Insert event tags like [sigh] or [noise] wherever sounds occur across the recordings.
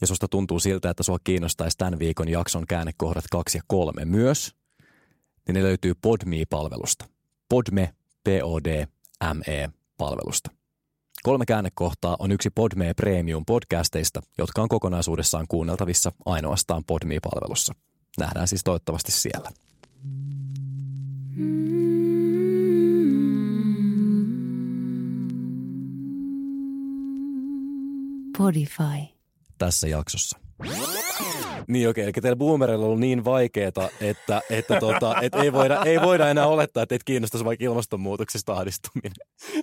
ja susta tuntuu siltä, että sua kiinnostaisi tämän viikon jakson käännekohdat kaksi ja kolme myös, niin ne löytyy Podme-palvelusta. Podme, P-O-D-M-E-palvelusta. Kolme käännekohtaa on yksi Podme Premium podcasteista, jotka on kokonaisuudessaan kuunneltavissa ainoastaan Podme-palvelussa. Nähdään siis toivottavasti siellä. Podify. Tässä jaksossa. Niin okei, eli teillä boomerilla on ollut niin vaikeeta, että, että, tota, että ei, voida, ei voida enää olettaa, että et kiinnostaisi vaikka ilmastonmuutoksesta ahdistuminen.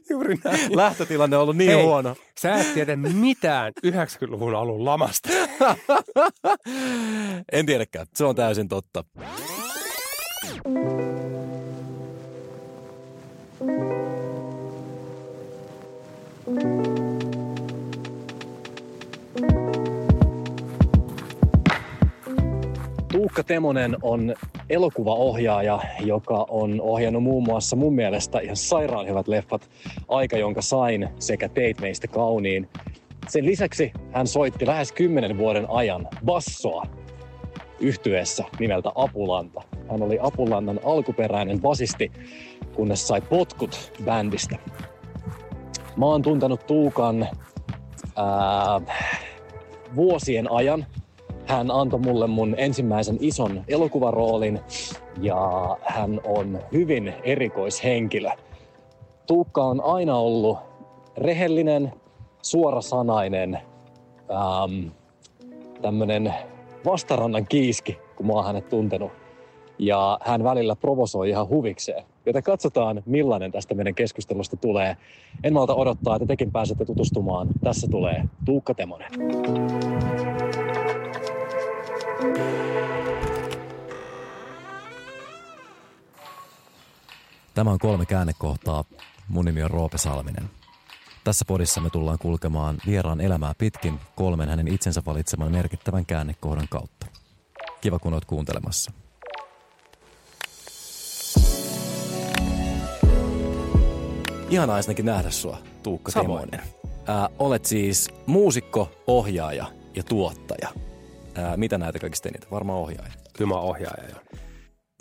Juuri näin. Lähtötilanne on ollut niin Hei, huono. Sä et tiedä mitään 90-luvun alun lamasta. en tiedäkään, se on täysin totta. Tuukka Temonen on elokuvaohjaaja, joka on ohjannut muun muassa mun mielestä ihan sairaan hyvät leffat Aika, jonka sain sekä Teit meistä kauniin. Sen lisäksi hän soitti lähes 10 vuoden ajan bassoa yhtyeessä nimeltä Apulanta. Hän oli Apulannan alkuperäinen basisti, kunnes sai potkut bändistä. Mä oon tuntenut Tuukan ää, vuosien ajan. Hän antoi mulle mun ensimmäisen ison elokuvaroolin ja hän on hyvin erikoishenkilö. Tuukka on aina ollut rehellinen, suorasanainen, ähm, tämmönen vastarannan kiiski, kun mä oon hänet tuntenut. Ja hän välillä provosoi ihan huvikseen. Joten katsotaan, millainen tästä meidän keskustelusta tulee. En malta odottaa, että tekin pääsette tutustumaan. Tässä tulee Tuukka Temonen. Tämä on kolme käännekohtaa. Mun nimi on Roope Salminen. Tässä podissa me tullaan kulkemaan vieraan elämää pitkin kolmen hänen itsensä valitseman merkittävän käännekohdan kautta. Kiva kun oot kuuntelemassa. Ihanaa ensinnäkin nähdä sua, Tuukka Samoin. Ää, olet siis muusikko, ohjaaja ja tuottaja. Ää, mitä näitä kaikista eniten? Varmaan ohjaaja. Kyllä mä ohjaaja jo.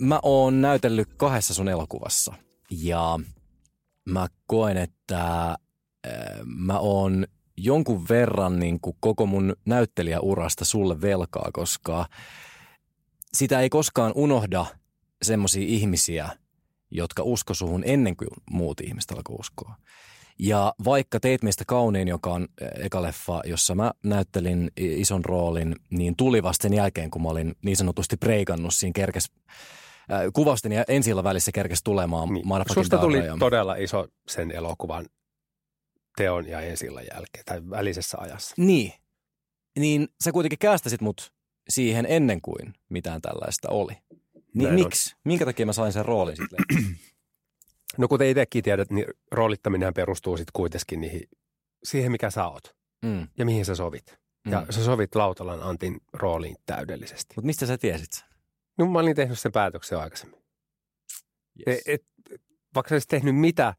Mä oon näytellyt kahdessa sun elokuvassa ja mä koen, että äh, mä oon jonkun verran niin kuin koko mun näyttelijäurasta sulle velkaa, koska sitä ei koskaan unohda semmoisia ihmisiä, jotka usko suhun ennen kuin muut ihmiset alkoi uskoa. Ja vaikka Teit meistä kauniin, joka on äh, eka leffa, jossa mä näyttelin ison roolin, niin tuli vasta sen jälkeen, kun mä olin niin sanotusti preikannut siinä kerkes äh, kuvausten ja ensi välissä kerkes tulemaan Niin. Susta tuli ja- todella iso sen elokuvan teon ja ensi jälkeen, tai välisessä ajassa. Niin. Niin sä kuitenkin kästäsit mut siihen ennen kuin mitään tällaista oli. Niin Näin on. miksi? Minkä takia mä sain sen roolin sitten? [clears throat] No kuten itsekin tiedät, niin roolittaminen perustuu sitten kuitenkin niihin, siihen, mikä sä oot mm. ja mihin sä sovit. Ja Mm. sä sovit Lautalan Antin rooliin täydellisesti. Mutta mistä sä tiesit sen? No mä olin tehnyt sen päätöksen aikaisemmin. Yes. Et, et, vaikka sä olisit tehnyt mitä,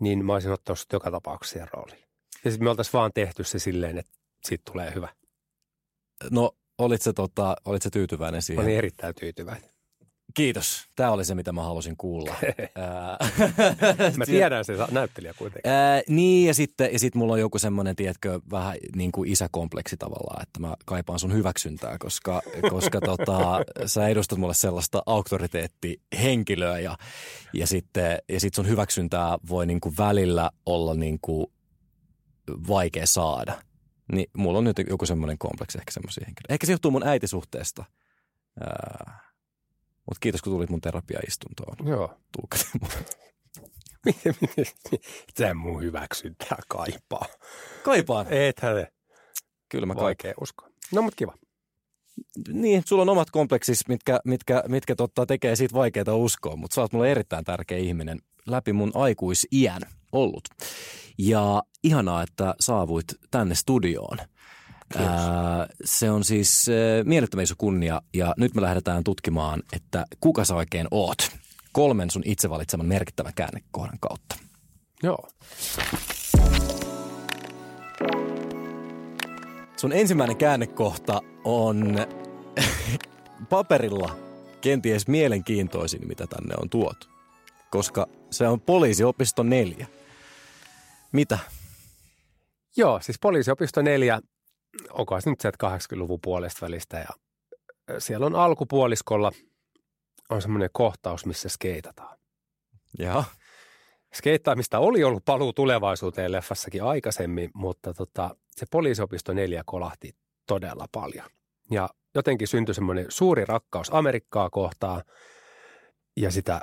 niin mä olisin ottanut sut joka tapauksessa siihen rooliin. Ja sitten me oltaisiin vaan tehty se silleen, että siitä tulee hyvä. No, olit sä, tota, olit sä tyytyväinen Mä siihen? olin erittäin tyytyväinen. Kiitos. Tämä oli se, mitä mä halusin kuulla. Ää, [laughs] Mä tiedän sen näyttelijä kuitenkin. Ää, niin, ja sitten ja sit mulla on joku semmoinen, tiedätkö, vähän niin kuin isäkompleksi tavallaan, että mä kaipaan sun hyväksyntää, koska, koska [laughs] tota, sä edustat mulle sellaista auktoriteettihenkilöä ja, ja sitten ja sit sun hyväksyntää voi niin kuin välillä olla niin kuin vaikea saada. Niin mulla on nyt joku semmoinen kompleksi ehkä semmoisia henkilöitä. Ehkä se johtuu mun äitisuhteesta. Mutta kiitos, kun tulit mun terapiaistuntoon. Joo. Tuukka Miten, miten, sä mun hyväksyntää kaipaa. Kaipaan. Ethän se. Kyllä mä. Vaikea uskoa. No mut kiva. niin, sulla on omat kompleksis, mitkä, mitkä, mitkä totta tekee siitä vaikeaa uskoa, mutta sä oot mulle erittäin tärkeä ihminen läpi mun aikuisiän ollut. Ja ihanaa, että saavuit tänne studioon. Ää, se on siis ää, mielettömän iso kunnia ja nyt me lähdetään tutkimaan, että kuka sä oikein oot kolmen sun itse valitseman merkittävän käännekohdan kautta. Joo. Sun ensimmäinen käännekohta on [laughs] paperilla kenties mielenkiintoisin, mitä tänne on tuotu. Koska se on poliisiopisto neljä. Mitä? Joo, siis poliisiopisto neljä, onko se nyt sieltä 80-luvun puolesta välistä ja siellä on alkupuoliskolla on semmoinen kohtaus, missä skeitataan. Joo. Skeittaamista oli ollut paluu tulevaisuuteen leffassakin aikaisemmin, mutta tota, se poliisiopisto neljä kolahti todella paljon. Ja jotenkin syntyi semmoinen suuri rakkaus Amerikkaa kohtaan ja sitä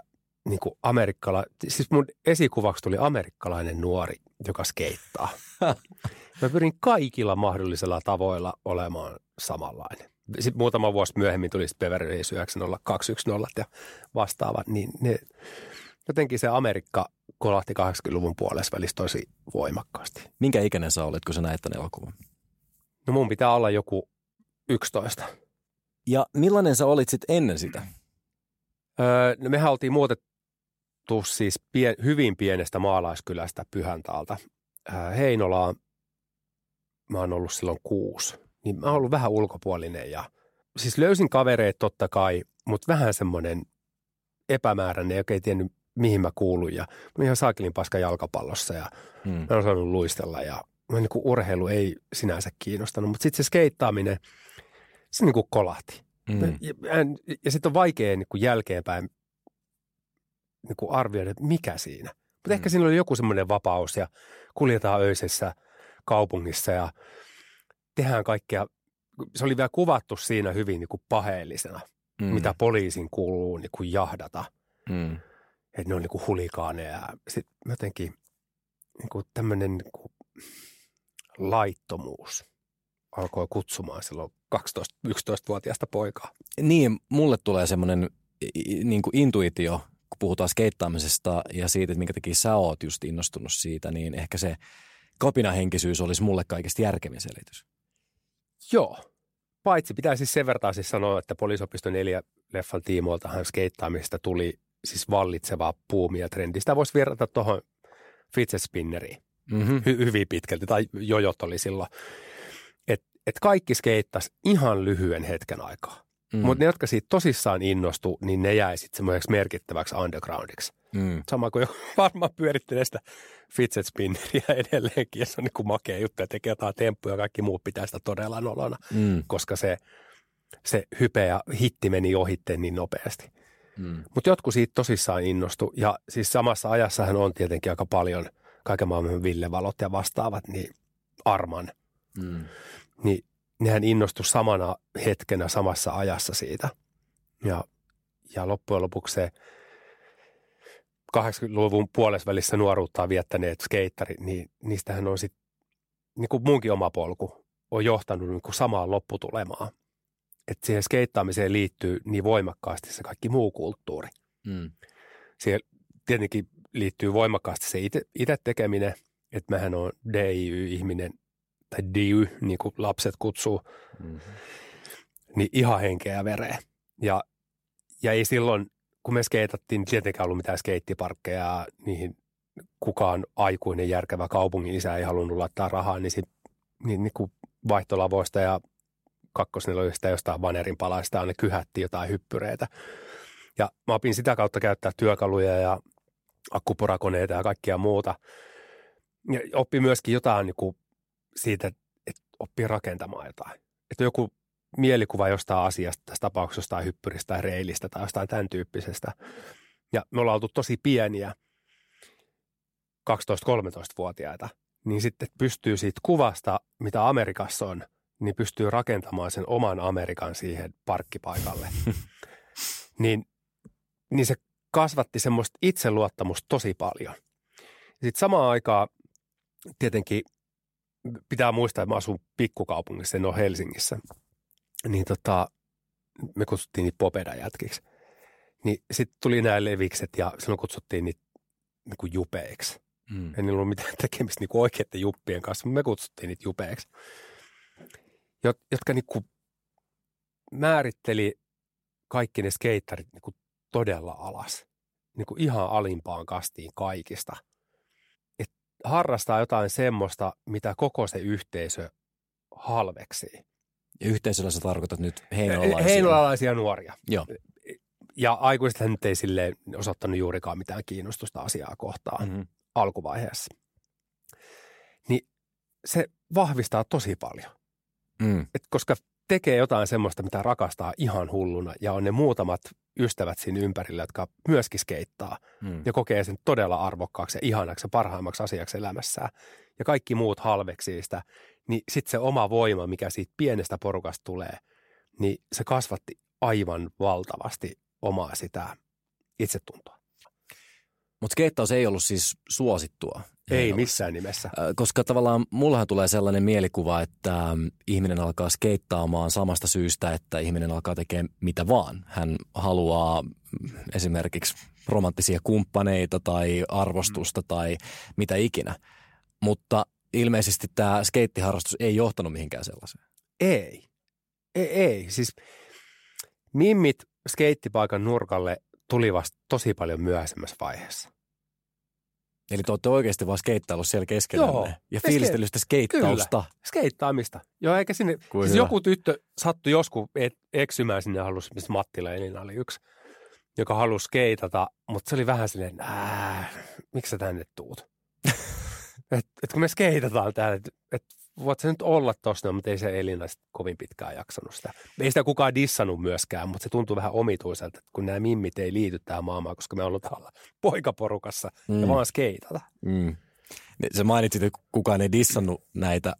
niin kuin amerikkala, siis mun esikuvaksi tuli amerikkalainen nuori, joka skeittaa. [laughs] Mä pyrin kaikilla mahdollisilla tavoilla olemaan samanlainen. Sitten muutama vuosi myöhemmin tuli Beverly Hills 90210 ja vastaavat, niin ne, jotenkin se Amerikka kolahti 80-luvun puolessa välissä tosi voimakkaasti. Minkä ikäinen sä olet, kun sä näet tämän elokuvan? No mun pitää olla joku 11. Ja millainen sä olit sitten ennen sitä? Öö, no mehän oltiin muutettu siis pien, hyvin pienestä maalaiskylästä Pyhäntaalta öö, Heinolaan. Mä oon ollut silloin kuusi. Niin mä oon ollut vähän ulkopuolinen ja siis löysin kavereet totta kai, mutta vähän semmoinen epämääräinen, joka ei tiennyt mihin mä kuulun. Ja mä ihan saakelin paska jalkapallossa ja hmm. mä en osannut luistella ja mä niin urheilu ei sinänsä kiinnostanut. Mutta sitten se skeittaaminen, se niin kuin kolahti. Hmm. Ja, ja, ja sitten on vaikea niin kuin jälkeenpäin niin kuin arvioida, että mikä siinä. Mutta hmm. ehkä siinä oli joku semmoinen vapaus ja kuljetaan öisessä kaupungissa ja tehdään kaikkea. Se oli vielä kuvattu siinä hyvin niin kuin paheellisena, hmm. mitä poliisin kuuluu niin kuin jahdata. Hmm että ne on niinku hulikaaneja. Ja sitten jotenkin niinku tämmöinen niinku laittomuus alkoi kutsumaan silloin 12-11-vuotiaasta poikaa. Niin, mulle tulee semmoinen niin kuin intuitio, kun puhutaan skeittaamisesta ja siitä, että minkä takia sä oot just innostunut siitä, niin ehkä se kapinahenkisyys olisi mulle kaikista järkevin selitys. Joo. Paitsi pitää siis sen verran siis sanoa, että poliisopisto 4 leffan tiimoiltahan skeittaamista tuli siis vallitsevaa puumia trendiä. Sitä voisi verrata tuohon fidget spinneriin mm-hmm. Hy- hyvin pitkälti, tai jojot oli silloin. Että et kaikki skeittas ihan lyhyen hetken aikaa. Mm. Mutta ne, jotka siitä tosissaan innostu, niin ne jäi sitten semmoiseksi merkittäväksi undergroundiksi. Mm. Sama kuin [laughs] varmaan pyörittelee sitä fidget spinneria edelleenkin, ja se on niin kuin makea juttu, ja tekee jotain temppuja, ja kaikki muut pitää sitä todella nolona, mm. koska se, se hype ja hitti meni ohitteen niin nopeasti. Mm. Mutta jotkut siitä tosissaan innostu ja siis samassa ajassahan on tietenkin aika paljon kaiken maailman villevalot ja vastaavat, niin Arman. Mm. Niin nehän innostu samana hetkenä samassa ajassa siitä. Ja, ja loppujen lopuksi se 80-luvun puolesvälissä nuoruuttaa viettäneet skeittarit, niin niistähän on sitten, niin kuin munkin oma polku, on johtanut niin kuin samaan lopputulemaan – että siihen skeittaamiseen liittyy niin voimakkaasti se kaikki muu kulttuuri. Mm. Siihen tietenkin liittyy voimakkaasti se itse tekeminen, että mähän on DIY-ihminen, tai DIY, niin kuin lapset kutsuu, mm-hmm. niin ihan henkeä ja vereä. Ja, ja ei silloin, kun me skeitattiin, niin tietenkään ollut mitään skeittiparkkeja, niihin kukaan aikuinen järkevä kaupungin isä ei halunnut laittaa rahaa, niin, sit, niin, niin kuin vaihtolavoista ja kakkosneloisesta jostain vanerin palaista aina kyhätti jotain hyppyreitä. Ja mä opin sitä kautta käyttää työkaluja ja akkupurakoneita ja kaikkia muuta. Ja oppi myöskin jotain niin kuin siitä, että oppii rakentamaan jotain. Että joku mielikuva jostain asiasta, tässä tapauksessa jostain hyppyristä tai reilistä tai jostain tämän tyyppisestä. Ja me ollaan oltu tosi pieniä, 12-13-vuotiaita, niin sitten pystyy siitä kuvasta, mitä Amerikassa on, niin pystyy rakentamaan sen oman Amerikan siihen parkkipaikalle. [laughs] niin, niin se kasvatti semmoista itseluottamusta tosi paljon. Sitten samaan aikaan tietenkin pitää muistaa, että mä asun pikkukaupungissa, en ole Helsingissä. niin tota, me kutsuttiin niitä popeda-jätkiksi. Niin sitten tuli nämä levikset ja silloin kutsuttiin niitä niin jupeiksi. Mm. Ei niillä ollut mitään [laughs] tekemistä niin oikeiden juppien kanssa, mutta me kutsuttiin niitä jupeiksi. Jot, jotka niin kuin määritteli kaikki ne skeittarit niin kuin todella alas. Niin kuin ihan alimpaan kastiin kaikista. Harrastaa jotain semmoista, mitä koko se yhteisö halveksii. Ja yhteisöllä sä tarkoitat nyt heinolalaisia. Heinolalaisia nuoria. Joo. Ja aikuiset nyt ei silleen osoittanut juurikaan mitään kiinnostusta asiaa kohtaan Mm-hmm. alkuvaiheessa. Niin se vahvistaa tosi paljon. Mm. Et koska tekee jotain semmoista, mitä rakastaa ihan hulluna ja on ne muutamat ystävät siinä ympärillä, jotka myöskin skeittaa Mm. ja kokee sen todella arvokkaaksi ja ihanaksi ja parhaimmaksi asiaksi elämässään ja kaikki muut halveksii sitä, niin sitten se oma voima, mikä siitä pienestä porukasta tulee, niin se kasvatti aivan valtavasti omaa sitä itsetuntoa. Mutta skeittaus ei ollut siis suosittua. Ei missään nimessä. Koska tavallaan mullahan tulee sellainen mielikuva, että ähm, ihminen alkaa skeittaamaan samasta syystä, että ihminen alkaa tekemään mitä vaan. Hän haluaa mm, esimerkiksi romanttisia kumppaneita tai arvostusta mm. tai mitä ikinä. Mutta ilmeisesti tämä skeittiharrastus ei johtanut mihinkään sellaiseen. Ei. Ei, ei. Siis mimmit skeittipaikan nurkalle tuli vasta tosi paljon myöhemmässä vaiheessa. Eli te olette oikeasti vaan skeittaillut siellä keskellä Joo. ja fiilistellyt sitä skeittausta. Skeittaamista. Joo, eikä sinne, Kuin siis hyvä. joku tyttö sattui joskus et- eksymään sinne ja halusi, missä Mattila Elina oli yksi, joka halusi skeitata, mutta se oli vähän silleen, miksi sä tänne tuut? [laughs] et, et kun me skeitataan täällä, että et, voit sä nyt olla tossa, mutta ei se Elina sit kovin pitkään jaksanut sitä. Ei sitä kukaan dissannut myöskään, mutta se tuntuu vähän omituiselta, että kun nämä mimmit ei liity tähän maailmaan, koska me ollaan täällä poikaporukassa mm. ja vaan skeitata. Mm. Sä mainitsit, että kukaan ei dissannut näitä,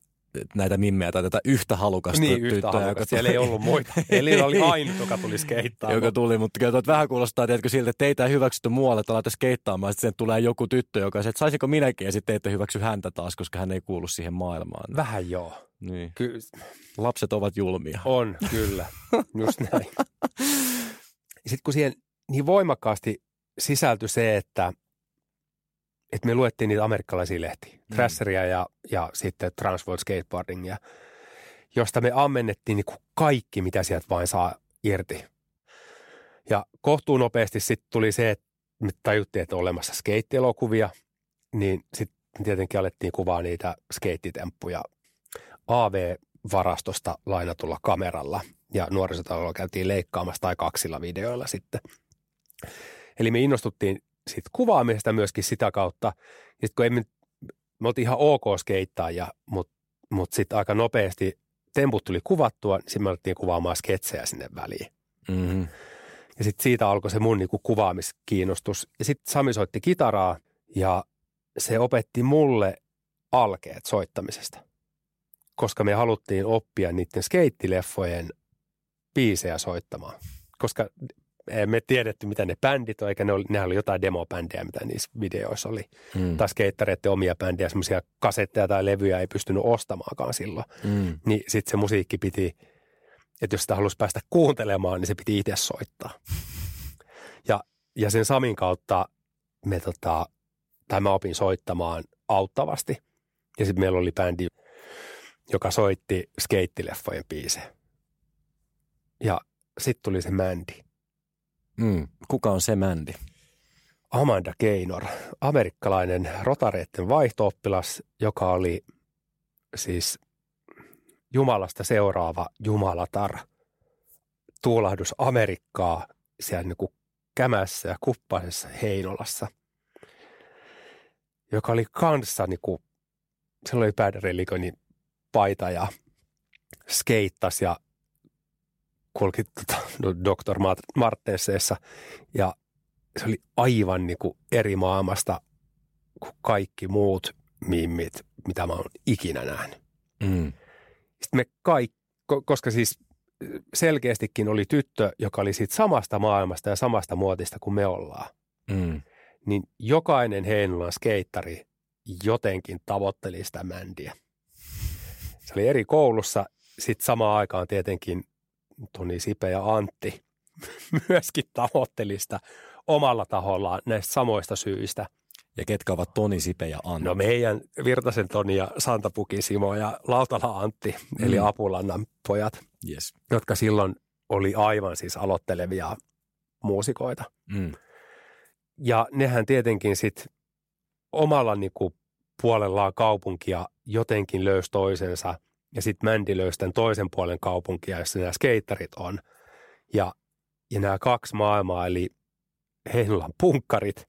näitä mimmejä tai tätä yhtä halukasta Niin, yhtä tyttöä, halukas. joka Siellä ei ollut muita. [laughs] Elina oli ainut, joka tuli skeittaamaan. joka tuli, mutta kyllä tuot vähän kuulostaa, tiedätkö, siltä, että teitä ei hyväksytty muualle, että alatte skeittaamaan, sitten tulee joku tyttö, joka se, että saisinko minäkin, ja sitten te ette hyväksy häntä taas, koska hän ei kuulu siihen maailmaan. Vähän joo. Niin. Ky- Lapset ovat julmia. on, kyllä. Just näin. [laughs] Sitten kun siihen niin voimakkaasti sisältyi se, että, että me luettiin niitä amerikkalaisia lehtiä, Mm. Thrasheria ja, ja sitten Transworld Skateboardingia, josta me ammennettiin niin kuin kaikki, mitä sieltä vain saa irti. Ja kohtuun nopeasti sitten tuli se, että me tajuttiin, että on olemassa skeittielokuvia, niin sitten tietenkin alettiin kuvaa niitä skeittitemppuja AV-varastosta lainatulla kameralla ja nuorisotalolla käytiin leikkaamassa tai kaksilla videoilla sitten. Eli me innostuttiin siitä kuvaamisesta myöskin sitä kautta. Ja sitten kun emme, me oltiin ihan ok skeittaajia, mutta mut sitten aika nopeasti temput tuli kuvattua, niin sitten me alettiin kuvaamaan sketsejä sinne väliin. Mm-hmm. Ja sitten siitä alkoi se mun niinku kuvaamiskiinnostus. Ja sitten Sami soitti kitaraa ja se opetti mulle alkeet soittamisesta. Koska me haluttiin oppia niiden skeittileffojen biisejä soittamaan. Koska me tiedetty, mitä ne bändit on, eikä ne oli, nehän oli jotain demobändejä, mitä niissä videoissa oli. Mm. Tai skeittareiden omia bändejä, semmoisia kasetteja tai levyjä ei pystynyt ostamaankaan silloin Mm. niin sitten se musiikki piti, että jos sitä halusi päästä kuuntelemaan, niin se piti itse soittaa. [laughs] Ja, ja sen Samin kautta me tota, tai mä opin soittamaan auttavasti. Ja sitten meillä oli bändi, joka soitti skeittileffojen biisejä. Ja sitten tuli se Mandy. Mm. Kuka on se Mandy? Amanda Gaynor, amerikkalainen rotareitten vaihtooppilas, joka oli siis Jumalasta seuraava Jumalatar. Tuulahdus Amerikkaa siellä niin kuin kämässä ja kuppasessa Heinolassa, joka oli kanssa niin kuin, sillä oli Pädärelikonin paita ja skeittas ja kulki tota, no, Dr. Martenseessa ja se oli aivan niin kuin eri maailmasta kuin kaikki muut mimmit, mitä mä oon ikinä nähnyt. Mm. Sitten me kaikki, koska siis selkeästikin oli tyttö, joka oli siitä samasta maailmasta ja samasta muotista kuin me ollaan, Mm. niin jokainen Heinolan skeittari jotenkin tavoitteli sitä mändiä. Se oli eri koulussa, sitten samaan aikaan tietenkin Toni Sipe ja Antti [laughs] myöskin tavoitteli sitä omalla tahollaan näistä samoista syistä. Ja ketkä ovat Toni Sipe ja Antti? No meidän Virtasen Toni ja Santapukin Simo ja Lautala Antti, mm. eli Apulannan pojat, yes. jotka silloin oli aivan siis aloittelevia muusikoita. Mm. Ja nehän tietenkin sitten omalla niinku puolellaan kaupunkia jotenkin löysi toisensa ja sitten Mändi löysi tämän toisen puolen kaupunkia, jossa nämä skeittarit on. Ja, ja nämä kaksi maailmaa, eli Heinolan punkkarit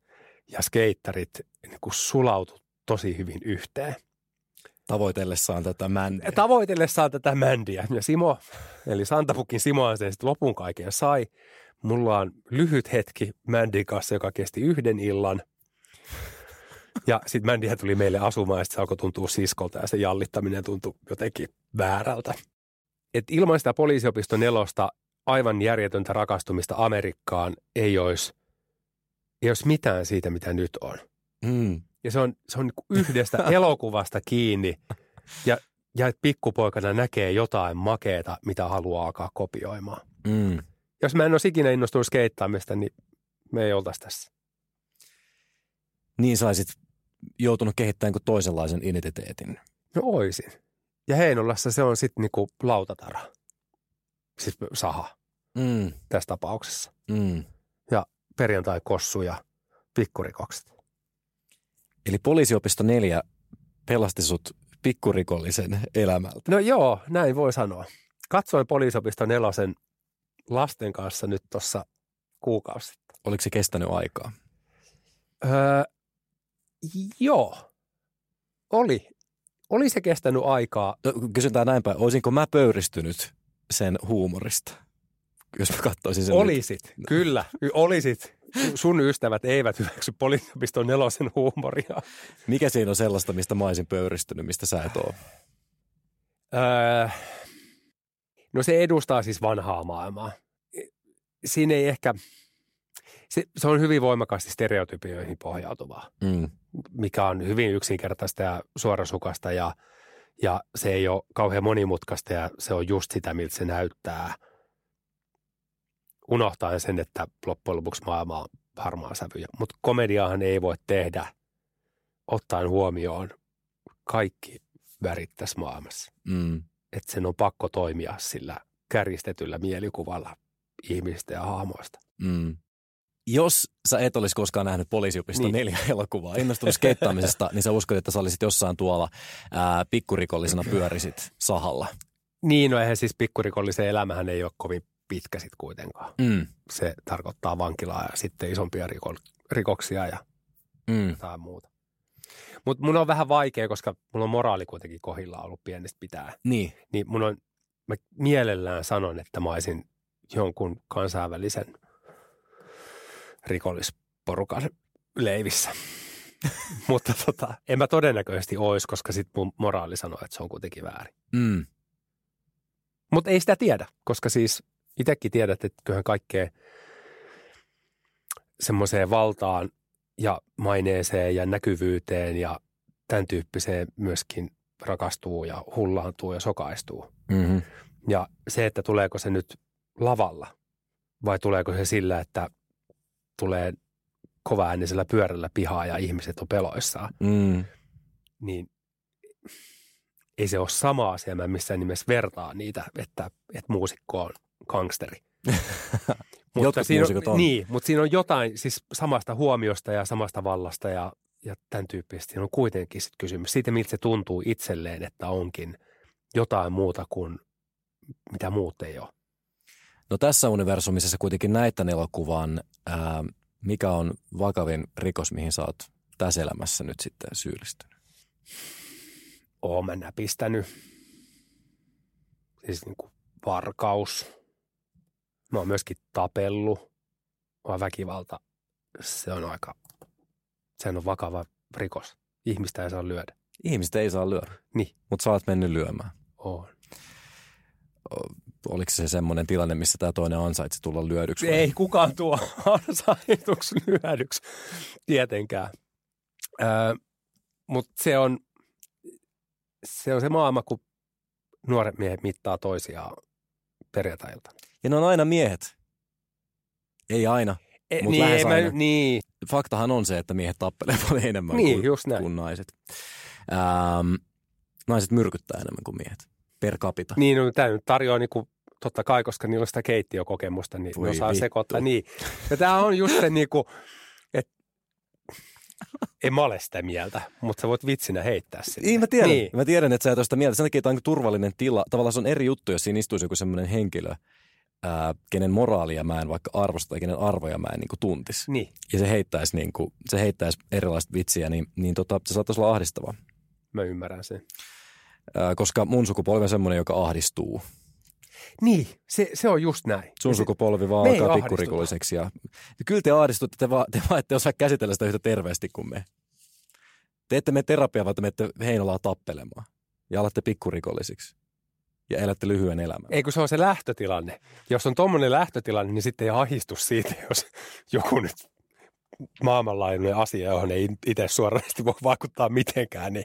ja skeittarit niin sulautu tosi hyvin yhteen. Tavoitellessaan tätä mändiä. Tavoitellessaan tätä mändiä. Ja Simo, eli Santapukin Simo sen sitten lopun kaiken sai. Mulla on lyhyt hetki Mändin kanssa, joka kesti yhden illan. Ja sitten Mändihän tuli meille asumaan ja sitten se alkoi tuntua siskolta ja se jallittaminen tuntui jotenkin väärältä. Et ilman sitä poliisiopiston nelosta aivan järjetöntä rakastumista Amerikkaan ei olisi, ei olisi mitään siitä, mitä nyt on. Mm. Ja se on, se on niin yhdestä [laughs] elokuvasta kiinni ja, ja pikkupoikana näkee jotain makeeta, mitä haluaa alkaa kopioimaan. Mm. Jos mä en olisi ikinä innostunut skeittaamista, niin me ei oltaisi tässä. Niin saisit joutunut kehittämään kuin toisenlaisen identiteetin. No oisin. Ja Heinolassa se on sitten niinku lautatara. Siis saha Mm. tässä tapauksessa. Mm. Ja perjantai-kossu ja pikkurikokset. Eli poliisiopisto 4 pelasti sut pikkurikollisen elämältä. No joo, näin voi sanoa. Katsoin poliisiopisto nelosen lasten kanssa nyt tuossa kuukausi sitten. Oliko se kestänyt aikaa? Öö, joo, oli. Oli se kestänyt aikaa. No, kysytään näin päin. Olisinko mä pöyristynyt sen huumorista, jos mä katsoisin sen Olisit, nyt? kyllä, olisit. Sun ystävät eivät hyväksy poliisiopiston nelosen huumoria. Mikä siinä on sellaista, mistä mä olisin pöyristynyt, mistä sä et ole? Öö, no se edustaa siis vanhaa maailmaa. Siinä ei ehkä, se, se on hyvin voimakkaasti stereotypioihin pohjautuvaa, Mm. mikä on hyvin yksinkertaista ja suorasukasta ja, ja se ei ole kauhean monimutkaista ja se on just sitä, miltä se näyttää. Unohtaen sen, että loppujen lopuksi maailma on harmaa sävyjä. Mutta komediaahan ei voi tehdä ottaen huomioon kaikki värit tässä maailmassa. Mm. Että sen on pakko toimia sillä kärjistetyllä mielikuvalla ihmistä ja hahmoista. Mm. Jos sä et olisi koskaan nähnyt poliisiopiston Niin. neljä [laughs] elokuvaa, innostunut skeittaamisesta, niin sä uskot, että sä olisit jossain tuolla ää, pikkurikollisena pyörisit sahalla. Niin, no eihän siis pikkurikollisen elämähän ei ole kovin pitkä sitten kuitenkaan. Mm. Se tarkoittaa vankilaa ja sitten isompia riko- rikoksia ja Mm. jotain muuta. Mutta mun on vähän vaikea, koska mulla on moraali kuitenkin kohilla ollut pienestä pitää. Niin. Niin mun on, mä mielellään sanon, että mä olisin jonkun kansainvälisen rikollisporukan leivissä. [laughs] Mutta tota, en mä todennäköisesti ois, koska sit mun moraali sanoo, että se on kuitenkin väärin. Mm. Mutta ei sitä tiedä, koska siis itsekin tiedät, että kyllähän kaikkea semmoiseen valtaan ja maineeseen ja näkyvyyteen ja tämän tyyppiseen myöskin rakastuu ja hullaantuu ja sokaistuu. Mm-hmm. Ja se, että tuleeko se nyt lavalla vai tuleeko se sillä, että tulee kovaäänisellä pyörällä pihaa ja ihmiset on peloissaan, Mm. niin ei se ole sama asia. Mä missään nimessä vertaa niitä, että, että muusikko on gangsteri. [laughs] Jotkut siinä on. Niin, mutta siinä on jotain siis samasta huomiosta ja samasta vallasta ja, ja tämän tyyppistä. Siinä on kuitenkin sit kysymys siitä, miltä se tuntuu itselleen, että onkin jotain muuta kuin mitä muut ei ole. No tässä universumissa sä kuitenkin näit tämän elokuvan. Ää, mikä on vakavin rikos, mihin sä oot tässä elämässä nyt sitten syyllistynyt? Oon mä näpistänyt. Siis niin kuin varkaus. Mä oon myöskin tapellut. Mä väkivalta. Se on aika, se on vakava rikos. Ihmistä ei saa lyödä. Ihmistä ei saa lyödä. Niin. Mutta sä oot mennyt lyömään. On. Oliko se semmoinen tilanne, missä tämä toinen ansaitsi tulla lyödyksi? vai? Ei kukaan tuo [laughs] ansaituksi lyödyksi tietenkään. Öö, Mutta se on, se on se maailma, kun nuoret miehet mittaa toisiaan perjantai-iltana. Ja ne on aina miehet. Ei aina. E, Mut niin, lähes mä, aina. niin, Faktahan on se, että miehet tappelee [laughs] paljon enemmän Niin, kuin, just näin. kuin naiset. Ähm, naiset myrkyttää enemmän kuin miehet. Per capita. niin no, tämä nyt tarjoaa niinku, totta kai, koska niillä on sitä keittiökokemusta, niin Voi ne osaa vittu. sekoittaa. Niin. Ja tämä on just se niinku, että en mä ole sitä mieltä, mutta sä voit vitsinä heittää sinne. Niin, mä tiedän. Niin. Niin. Mä tiedän, että sä et ole sitä mieltä. Sen takia tämä on turvallinen tila. Tavallaan se on eri juttu, jos siinä istuisi joku semmoinen henkilö, ää, kenen moraalia mä en vaikka arvosta tai kenen arvoja mä en niin tuntisi. Niin, Ja se heittäisi, niin kuin, se heittäisi erilaista vitsiä, niin, niin tota, se saattaisi olla ahdistavaa. mä ymmärrän sen. Ää, koska mun sukupolvi on semmoinen, joka ahdistuu. Niin, se, se on just näin. Sun sukupolvi vaan alkaa pikkurikolliseksi. Ja... ja kyllä te ahdistutte, te vaan, te vaan ette osaa käsitellä sitä yhtä terveesti kuin me. Te ette mene terapiaan, vaan te menette Heinolaa tappelemaan. Ja alatte pikkurikollisiksi. Ja elätte lyhyen elämän. Ei kun se on se lähtötilanne. Jos on tuommoinen lähtötilanne, niin sitten ei ahistu siitä, [laughs] jos joku nyt maailmanlaajuinen asia, johon ei itse suoranaisesti voi vaikuttaa mitenkään, niin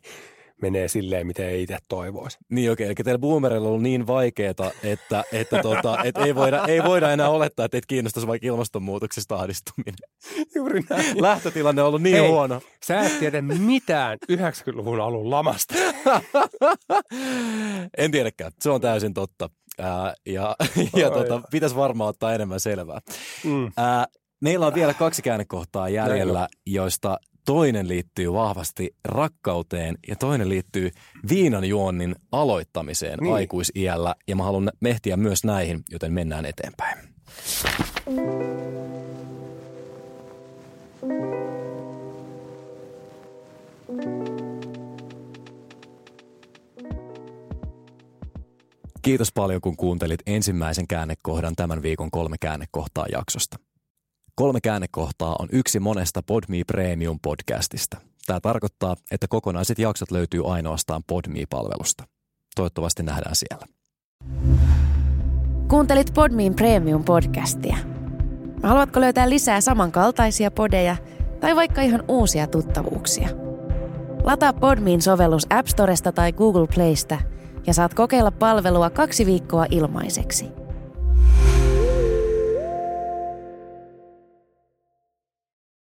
menee silleen, miten ei itse toivoisi. Niin okei, eli teillä boomerilla on ollut niin vaikeeta, että, että tota, et ei, voida, ei voida enää olettaa, että et kiinnostaisi vaikka ilmastonmuutoksesta ahdistuminen. Juuri näin. Lähtötilanne on ollut niin Hei. huono. Sä et tiedä mitään 90-luvun alun lamasta. en tiedäkään, se on täysin totta. Ää, ja ja Oi. tota, pitäisi varmaan ottaa enemmän selvää. Mm. Ää, meillä on vielä kaksi käännekohtaa jäljellä, joista toinen liittyy vahvasti rakkauteen ja toinen liittyy viinanjuonnin aloittamiseen Niin. aikuisiällä. Ja mä haluan mehtiä myös näihin, joten mennään eteenpäin. Kiitos paljon, kun kuuntelit ensimmäisen käännekohdan tämän viikon kolme käännekohtaa jaksosta. Kolme käännekohtaa on yksi monesta Podme Premium podcastista. Tämä tarkoittaa, että kokonaiset jaksot löytyy ainoastaan Podme-palvelusta. Toivottavasti nähdään siellä. Kuuntelit Podmin Premium-podcastia. Haluatko löytää lisää samankaltaisia podeja tai vaikka ihan uusia tuttavuuksia? Lataa Podmin sovellus App Storesta tai Google Playsta ja saat kokeilla palvelua kaksi viikkoa ilmaiseksi.